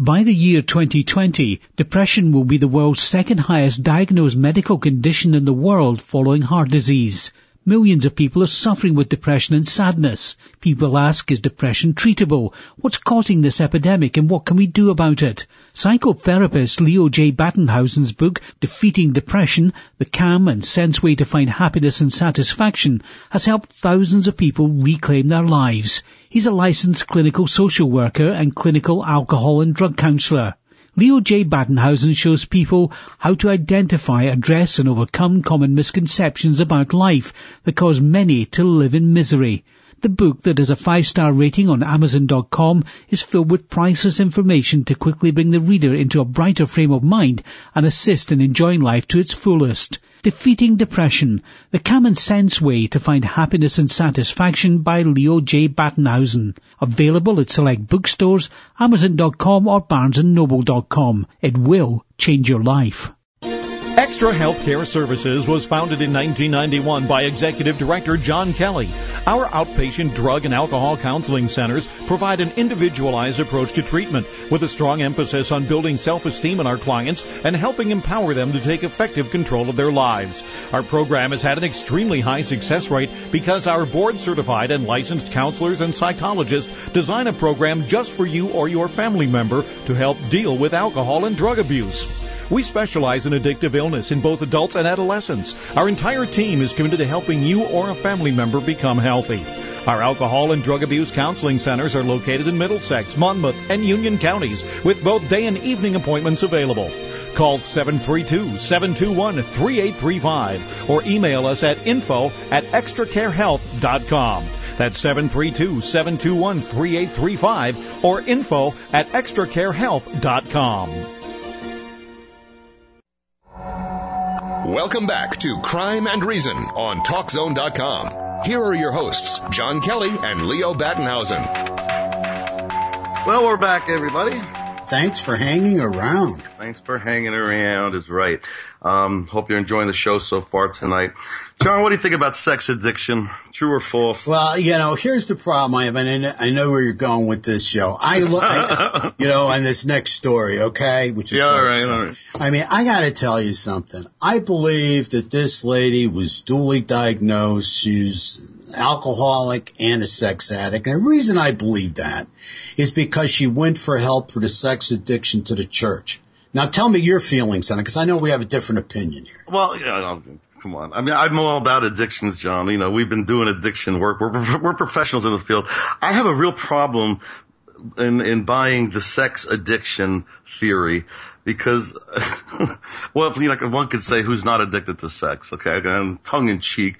By the year 2020, depression will be the world's second highest diagnosed medical condition in the world following heart disease. Millions of people are suffering with depression and sadness. People ask, is depression treatable? What's causing this epidemic and what can we do about it? Psychotherapist Leo J. Battenhausen's book, Defeating Depression, The Common Sense Way to Find Happiness and Satisfaction, has helped thousands of people reclaim their lives. He's a licensed clinical social worker and clinical alcohol and drug counselor. Leo J. Battenhausen shows people how to identify, address and overcome common misconceptions about life that cause many to live in misery. The book that has a five-star rating on Amazon.com is filled with priceless information to quickly bring the reader into a brighter frame of mind and assist in enjoying life to its fullest. Defeating Depression, the common sense way to find happiness and satisfaction by Leo J. Battenhausen. Available at select bookstores, Amazon.com or BarnesandNoble.com. It will change your life. Extra Healthcare Services was founded in 1991 by Executive Director John Kelly. Our outpatient drug and alcohol counseling centers provide an individualized approach to treatment with a strong emphasis on building self-esteem in our clients and helping empower them to take effective control of their lives. Our program has had an extremely high success rate because our board certified and licensed counselors and psychologists design a program just for you or your family member to help deal with alcohol and drug abuse. We specialize in addictive illness in both adults and adolescents. Our entire team is committed to helping you or a family member become healthy. Our alcohol and drug abuse counseling centers are located in Middlesex, Monmouth, and Union counties with both day and evening appointments available. Call 732-721-3835 or email us at info at extracarehealth.com. That's 732-721-3835 or info at extracarehealth.com. Welcome back to Crime and Reason on TalkZone.com. Here are your hosts, John Kelly and Leo Battenhausen. Well, we're back, everybody. Thanks for hanging around. Thanks for hanging around is right. Um, hope you're enjoying the show so far tonight. John, what do you think about sex addiction? True or false? Well, you know, here's the problem I have, and I know where you're going with this show. I, I (laughs) you know, and this next story, okay? Which is yeah, all right, all right. I mean, I got to tell you something. I believe that this lady was duly diagnosed. She's alcoholic and a sex addict. And the reason I believe that is because she went for help for the sex addiction to the church. Now tell me your feelings on it, because I know we have a different opinion here. Well, you know, come on. I mean, I'm all about addictions, John. You know, we've been doing addiction work. We're, we're professionals in the field. I have a real problem in, in buying the sex addiction theory because, (laughs) well, you know, one could say who's not addicted to sex, okay, and tongue in cheek,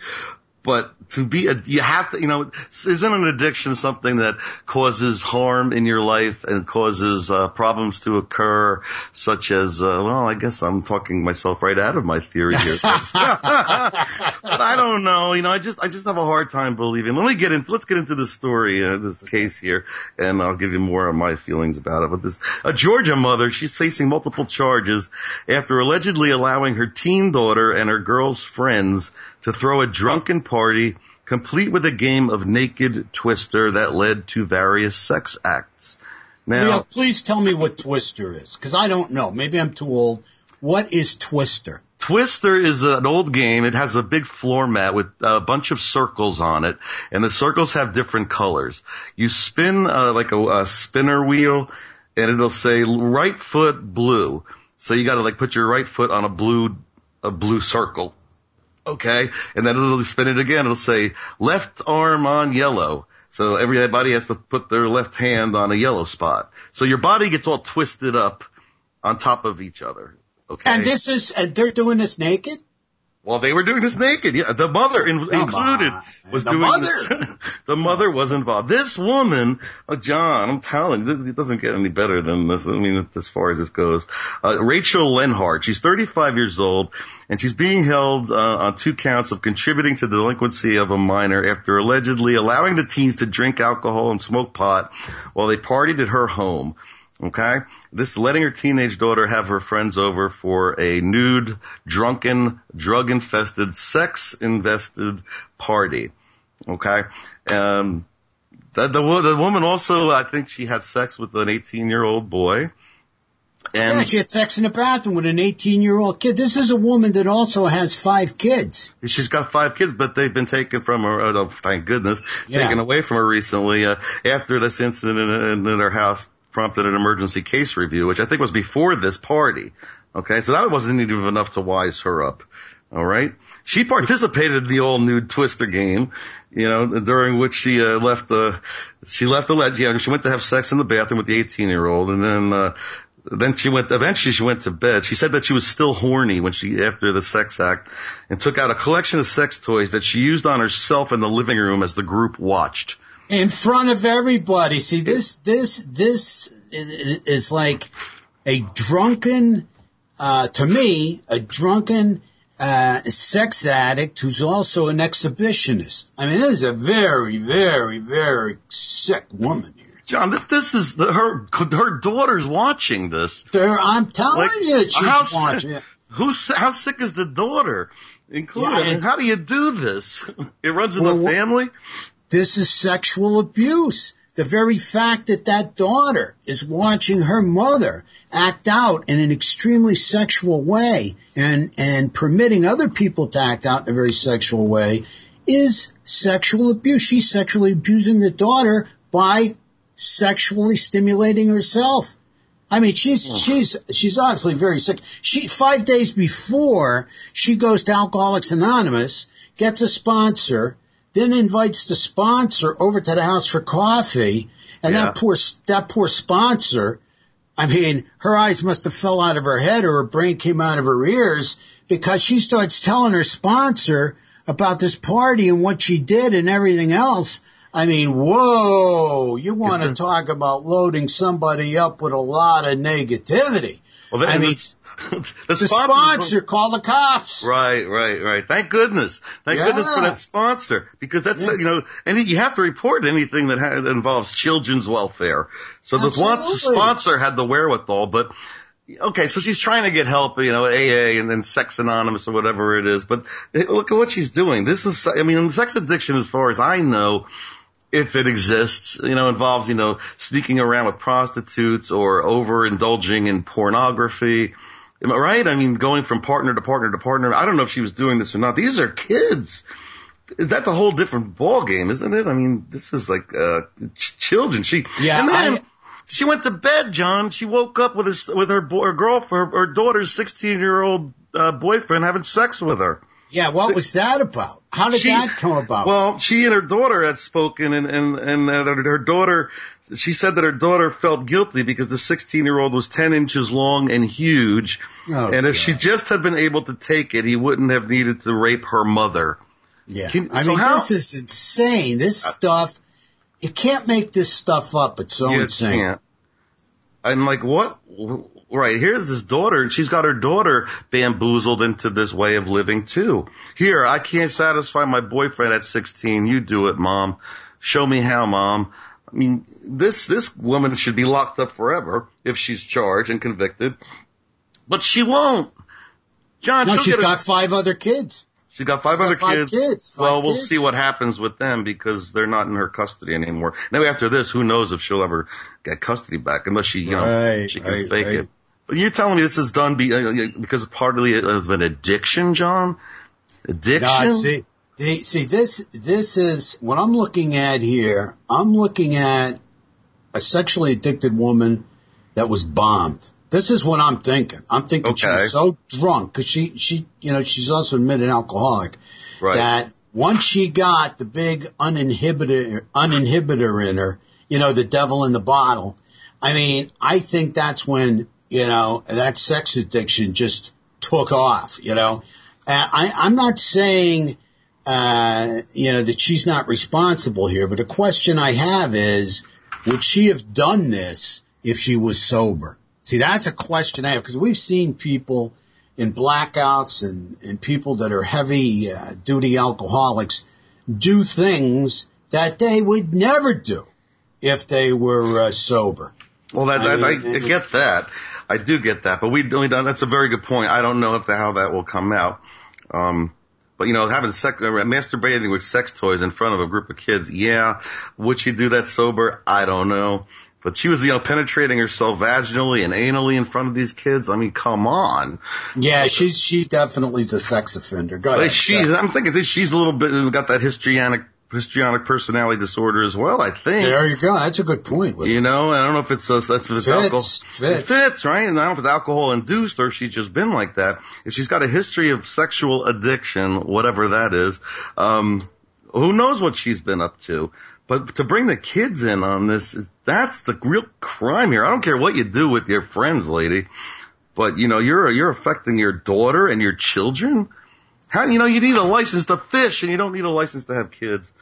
but to be a, you have to, you know, isn't an addiction something that causes harm in your life and causes uh, problems to occur, such as, uh, well, I guess I'm talking myself right out of my theory here. (laughs) but I don't know, you know, I just, I just have a hard time believing. Let me get into, let's get into the story, uh, this case here, and I'll give you more of my feelings about it. But this, a Georgia mother, she's facing multiple charges after allegedly allowing her teen daughter and her girl's friends to throw a drunken party complete with a game of naked twister that led to various sex acts. Now, Leo, please tell me what Twister is, because I don't know. Maybe I'm too old. What is Twister? Twister is an old game. It has a big floor mat with a bunch of circles on it, and the circles have different colors. You spin uh, like a, a spinner wheel, and it'll say right foot blue. So you got to like put your right foot on a blue a blue circle Okay. And then it'll spin it again. It'll say left arm on yellow. So everybody has to put their left hand on a yellow spot. So your body gets all twisted up on top of each other. Okay. And this is, and they're doing this naked? Well, they were doing this naked. Yeah, the mother in, included on. was The doing mother? this. (laughs) the mother was involved. This woman, uh, John, I'm telling you, it doesn't get any better than this. I mean, as far as this goes, uh, Rachel Lehnardt, she's 35 years old, and she's being held uh, on two counts of contributing to the delinquency of a minor after allegedly allowing the teens to drink alcohol and smoke pot while they partied at her home. Okay? This letting her teenage daughter have her friends over for a nude, drunken, drug infested, sex invested party. Okay? Um, the, the, the woman also, I think she had sex with an 18 year old boy. And yeah, she had sex in the bathroom with an 18 year old kid. This is a woman that also has five kids. She's got five kids, but they've been taken from her. Oh, thank goodness, Yeah. taken away from her recently uh, after this incident in, in her house prompted an emergency case review, which I think was before this party. Okay, so that wasn't even enough to wise her up. All right, she participated in the all nude Twister game, you know, during which she uh, left the she left the ledge. Yeah, she went to have sex in the bathroom with the 18 year old, and then. uh then she went, eventually she went to bed. She said that she was still horny when she, after the sex act and took out a collection of sex toys that she used on herself in the living room as the group watched. In front of everybody. See, this, this, this is, like a drunken, uh, to me, a drunken, uh, sex addict who's also an exhibitionist. I mean, this is a very, very, very sick woman here. John, this, this is the, her, her daughter's watching this. There, I'm telling Like, you, she's how, watching it. who's, how sick is the daughter? Including, Yeah, how do you do this? (laughs) It runs in Well, the family? This is sexual abuse. The very fact that that daughter is watching her mother act out in an extremely sexual way and, and permitting other people to act out in a very sexual way is sexual abuse. She's sexually abusing the daughter by sexually stimulating herself. I mean, she's, she's, she's obviously very sick. She, five days before she goes to Alcoholics Anonymous, gets a sponsor, then invites the sponsor over to the house for coffee, and Yeah. that poor, that poor sponsor, I mean, her eyes must have fell out of her head or her brain came out of her ears because she starts telling her sponsor about this party and what she did and everything else. I mean, whoa, you want to (laughs) talk about loading somebody up with a lot of negativity. Well, I mean, (laughs) the, the sponsor, call the cops. Right, right, right. Thank goodness. Thank Yeah. goodness for that sponsor because that's, Yeah. you know, and you have to report anything that, ha- that involves children's welfare. So the sponsor had the wherewithal, but okay, so she's trying to get help, you know, AA and then Sex Anonymous or whatever it is, but eh, look at what she's doing. This is, I mean, sex addiction as far as I know, if it exists, you know, involves, you know, sneaking around with prostitutes or overindulging in pornography. Right? I mean, going from partner to partner to partner. I don't know if she was doing this or not. These are kids. That's a whole different ball game, isn't it? I mean, this is like, uh, ch- children. She, Yeah, and then I- she went to bed, John. She woke up with his, with her, boy, her girlfriend, her daughter's 16 year old, uh, boyfriend having sex with her. Yeah, what was that about? How did She- that come about? Well, she and her daughter had spoken, and and and uh, her her daughter, she said that her daughter felt guilty because the 16 year old was 10 inches long and huge, Oh, and if she just had been able to take it, he wouldn't have needed to rape her mother. yeah, can- I so mean, how- this is insane. This uh, stuff, you can't make this stuff up. It's so You insane. can't. And like what? Right here's this daughter, and she's got her daughter bamboozled into this way of living too. Here, I can't satisfy my boyfriend at 16. You do it, mom. Show me how, mom. I mean, this this woman should be locked up forever if she's charged and convicted, but she won't. John, No, she's she's get a- got five other kids. She's got five got other five kids. kids, five well, we'll see what happens with them because they're not in her custody anymore. Now after this, who knows if she'll ever get custody back unless she, you know, Right, she can right, fake right. it. But you're telling me this is done be, uh, because partly of an addiction, John? Addiction? No, see, the- see, this, this is what I'm looking at here. I'm looking at a sexually addicted woman that was bombed. This is what I'm thinking. I'm thinking she Okay. was so drunk because she, she, you know, she's also admitted alcoholic Right. that once she got the big uninhibitor, uninhibitor in her, you know, the devil in the bottle. I mean, I think that's when, you know, that sex addiction just took off, you know. And I, I'm not saying, uh, you know, that she's not responsible here, but the question I have is, would she have done this if she was sober? See, that's a question I have because we've seen people in blackouts and, and people that are heavy uh, duty alcoholics do things that they would never do if they were uh, sober. Well, that, I that, I, mean- I get that. I do get that, but we, we don't, that's a very good point. I don't know if the, how that will come out. Um, but you know, having sex, uh, masturbating with sex toys in front of a group of kids, yeah. Would she do that sober? I don't know. But she was, you know, penetrating herself vaginally and anally in front of these kids. I mean, come on. Yeah, she's she definitely is a sex offender. Go ahead. she's, I'm thinking she's a little bit, got that histrionic, histrionic personality disorder as well, I think. there you go. That's a good point. You know, I don't know if it's uh, if it's Fits, alcohol. fits. It fits, right? And I don't know if it's alcohol induced or if she's just been like that. If she's got a history of sexual addiction, whatever that is, um, who knows what she's been up to. But to bring the kids in on this, that's the real crime here. I don't care what you do with your friends, lady, but you know, you're, you're affecting your daughter and your children. How, you know, you need a license to fish and you don't need a license to have kids.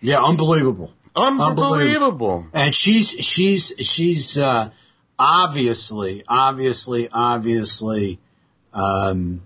Yeah, unbelievable. Unbelievable. And she's she's she's uh, obviously, obviously, obviously, um,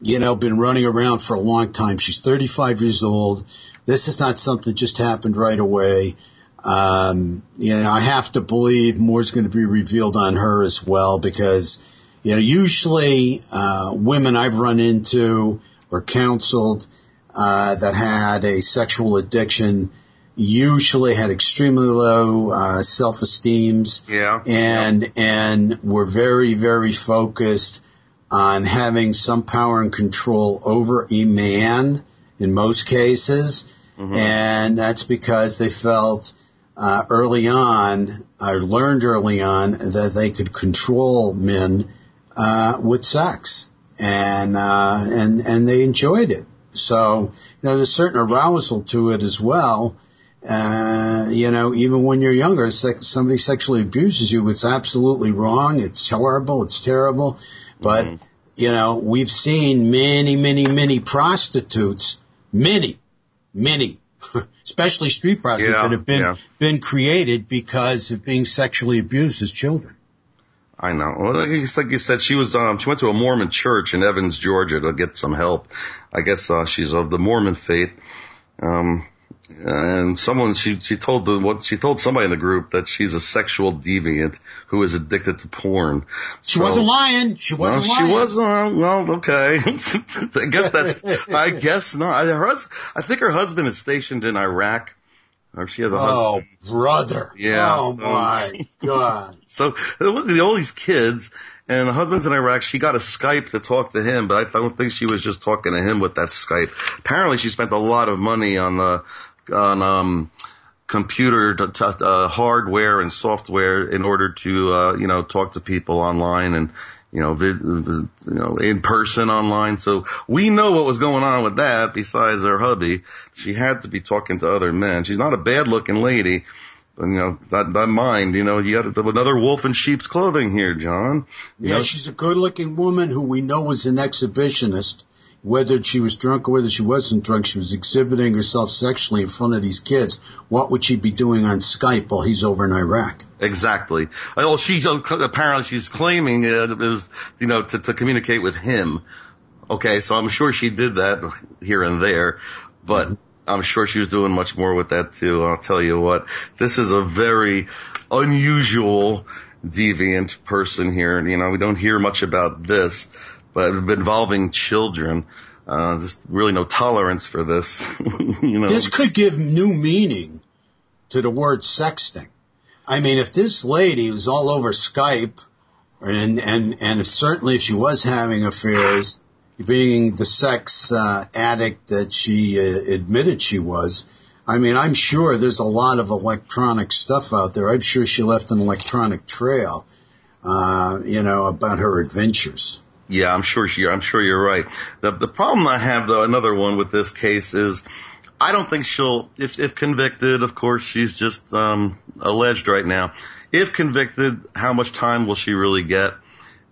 you know, been running around for a long time. She's 35 years old. This is not something that just happened right away. Um, you know, I have to believe more's going to be revealed on her as well because, you know, usually, uh, women I've run into or counseled, uh, that had a sexual addiction usually had extremely low, uh, self-esteems. Yeah. and and we're very very focused on having some power and control over a man in most cases. And that's because they felt uh, early on I learned early on that they could control men uh, with sex. And uh, and and they enjoyed it so you know there's a certain arousal to it as well uh, you know, even when you're younger, somebody sexually abuses you, it's absolutely wrong. It's horrible. It's terrible. But, you know, we've seen many, many, many prostitutes, many, many, (laughs) especially street prostitutes Yeah, that have been, yeah. been created because of being sexually abused as children. I know. Well, like you like said, she was um she went to a Mormon church in Evans, Georgia, to get some help. I guess uh, she's of the Mormon faith. Um, and someone she she told the what she told somebody in the group that she's a sexual deviant who is addicted to porn. She so, wasn't lying. She wasn't lying. She wasn't. Well, okay. (laughs) I guess that's. I guess not. Her, I think her husband is stationed in Iraq. She has a oh, husband. brother. Yeah. Oh so, my (laughs) God. So look at all these kids and the husband's in Iraq. She got a Skype to talk to him, but I don't think she was just talking to him with that Skype. Apparently she spent a lot of money on the, on, um, computer to, to, uh, hardware and software in order to, uh, you know, talk to people online and, you know, vid, you know, in person online. So we know what was going on with that besides her hubby. She had to be talking to other men. She's not a bad looking lady. But, you know, that, that mind, you know, you got another wolf in sheep's clothing here, John. You yeah, know? she's a good looking woman who we know was an exhibitionist whether she was drunk or whether she wasn't drunk, she was exhibiting herself sexually in front of these kids. What would she be doing on Skype while he's over in Iraq? Exactly. Well, she's apparently she's claiming uh, it was, you know, to, to communicate with him. Okay, so I'm sure she did that here and there, but mm-hmm. I'm sure she was doing much more with that too. I'll tell you what, this is a very unusual deviant person here. You know, we don't hear much about this but involving children. Uh, just really no tolerance for this. (laughs) you know, this could give new meaning to the word sexting. I mean, if this lady was all over Skype, and and and certainly if she was having affairs, being the sex uh, addict that she uh, admitted she was, I mean, I'm sure there's a lot of electronic stuff out there. I'm sure she left an electronic trail, uh, you know, about her adventures. Yeah, I'm sure she, I'm sure you're right. The, the problem I have though, another one with this case is, I don't think she'll, if, if convicted, of course, she's just, um, alleged right now. If convicted, how much time will she really get?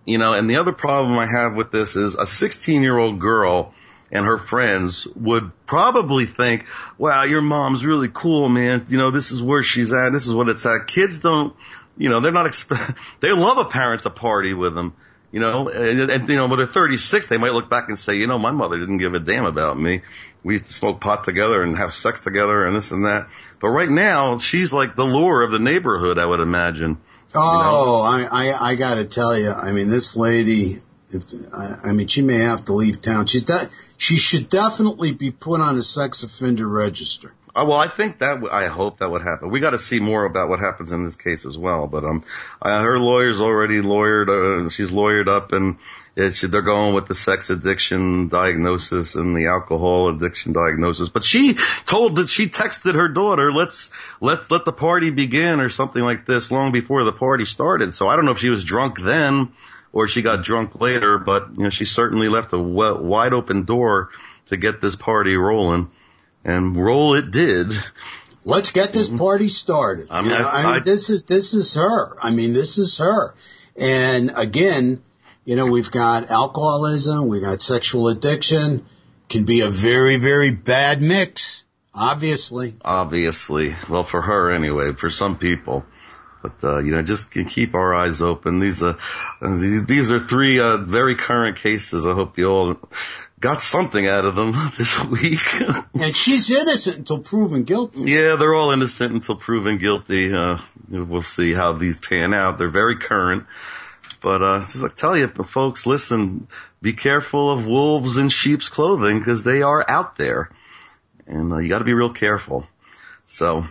You know, and the other problem I have with this is a 16 year old girl and her friends would probably think, wow, your mom's really cool, man. You know, this is where she's at. This is what it's at. Kids don't, you know, they're not expect, (laughs) they love a parent to party with them. You know, and, and you know, when they're 36, they might look back and say, you know, my mother didn't give a damn about me. We used to smoke pot together and have sex together and this and that. But right now, she's like the lure of the neighborhood, I would imagine. Oh, you know? Oh, I, I, I gotta tell you, I mean, this lady, if, I, I mean, she may have to leave town. She's de- she should definitely be put on a sex offender register. Uh, well, I think that w- I hope that would happen. We got to see more about what happens in this case as well. But um, I, her lawyer's already lawyered. Uh, she's lawyered up, and it's, they're going with the sex addiction diagnosis and the alcohol addiction diagnosis. But she told that she texted her daughter, "Let's let let the party begin" or something like this, long before the party started. So I don't know if she was drunk then or she got drunk later, but you know she certainly left a wide open door to get this party rolling and roll it did. Let's get this party started. I mean, you know, I, I, I, this is this is her. I mean, this is her. And again, you know, we've got alcoholism, we got sexual addiction. Can be a very very bad mix. Obviously. Obviously. Well, for her anyway. For some people. But uh, you know, just keep our eyes open. These uh, these are three uh, very current cases. I hope you all got something out of them (laughs) this week. and she's innocent until proven guilty. Yeah, they're all innocent until proven guilty. Uh, we'll see how these pan out. They're very current. But, uh, just like tell you, folks, listen, be careful of wolves in sheep's clothing because they are out there. And, uh, you gotta be real careful. So,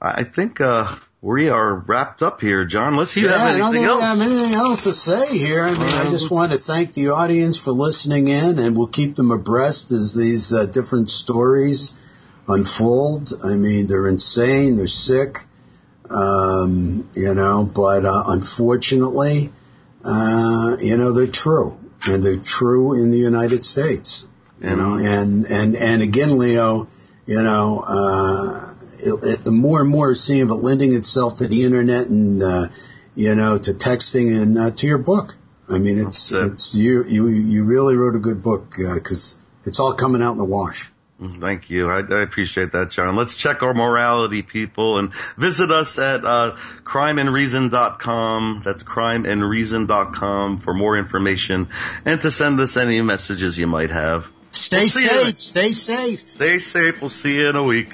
I think, uh, we are wrapped up here, John. Unless you yeah, anything I don't think else. have anything else to say here. I mean, I just want to thank the audience for listening in, and we'll keep them abreast as these uh, different stories unfold. I mean, they're insane, they're sick, um, you know, but uh, unfortunately, uh, you know, they're true, and they're true in the United States. You know, and and and again, Leo, you know it, it, more and more seeing of it lending itself to the internet and uh, you know to texting and uh, to your book. I mean, it's it's you you you really wrote a good book because uh, it's all coming out in the wash. Mm, thank you. I, I, appreciate that, John. Let's check our morality, people, and visit us at uh, crimeandreason.com. That's crimeandreason.com for more information and to send us any messages you might have. Stay we'll safe. Stay safe. Stay safe. We'll see you in a week.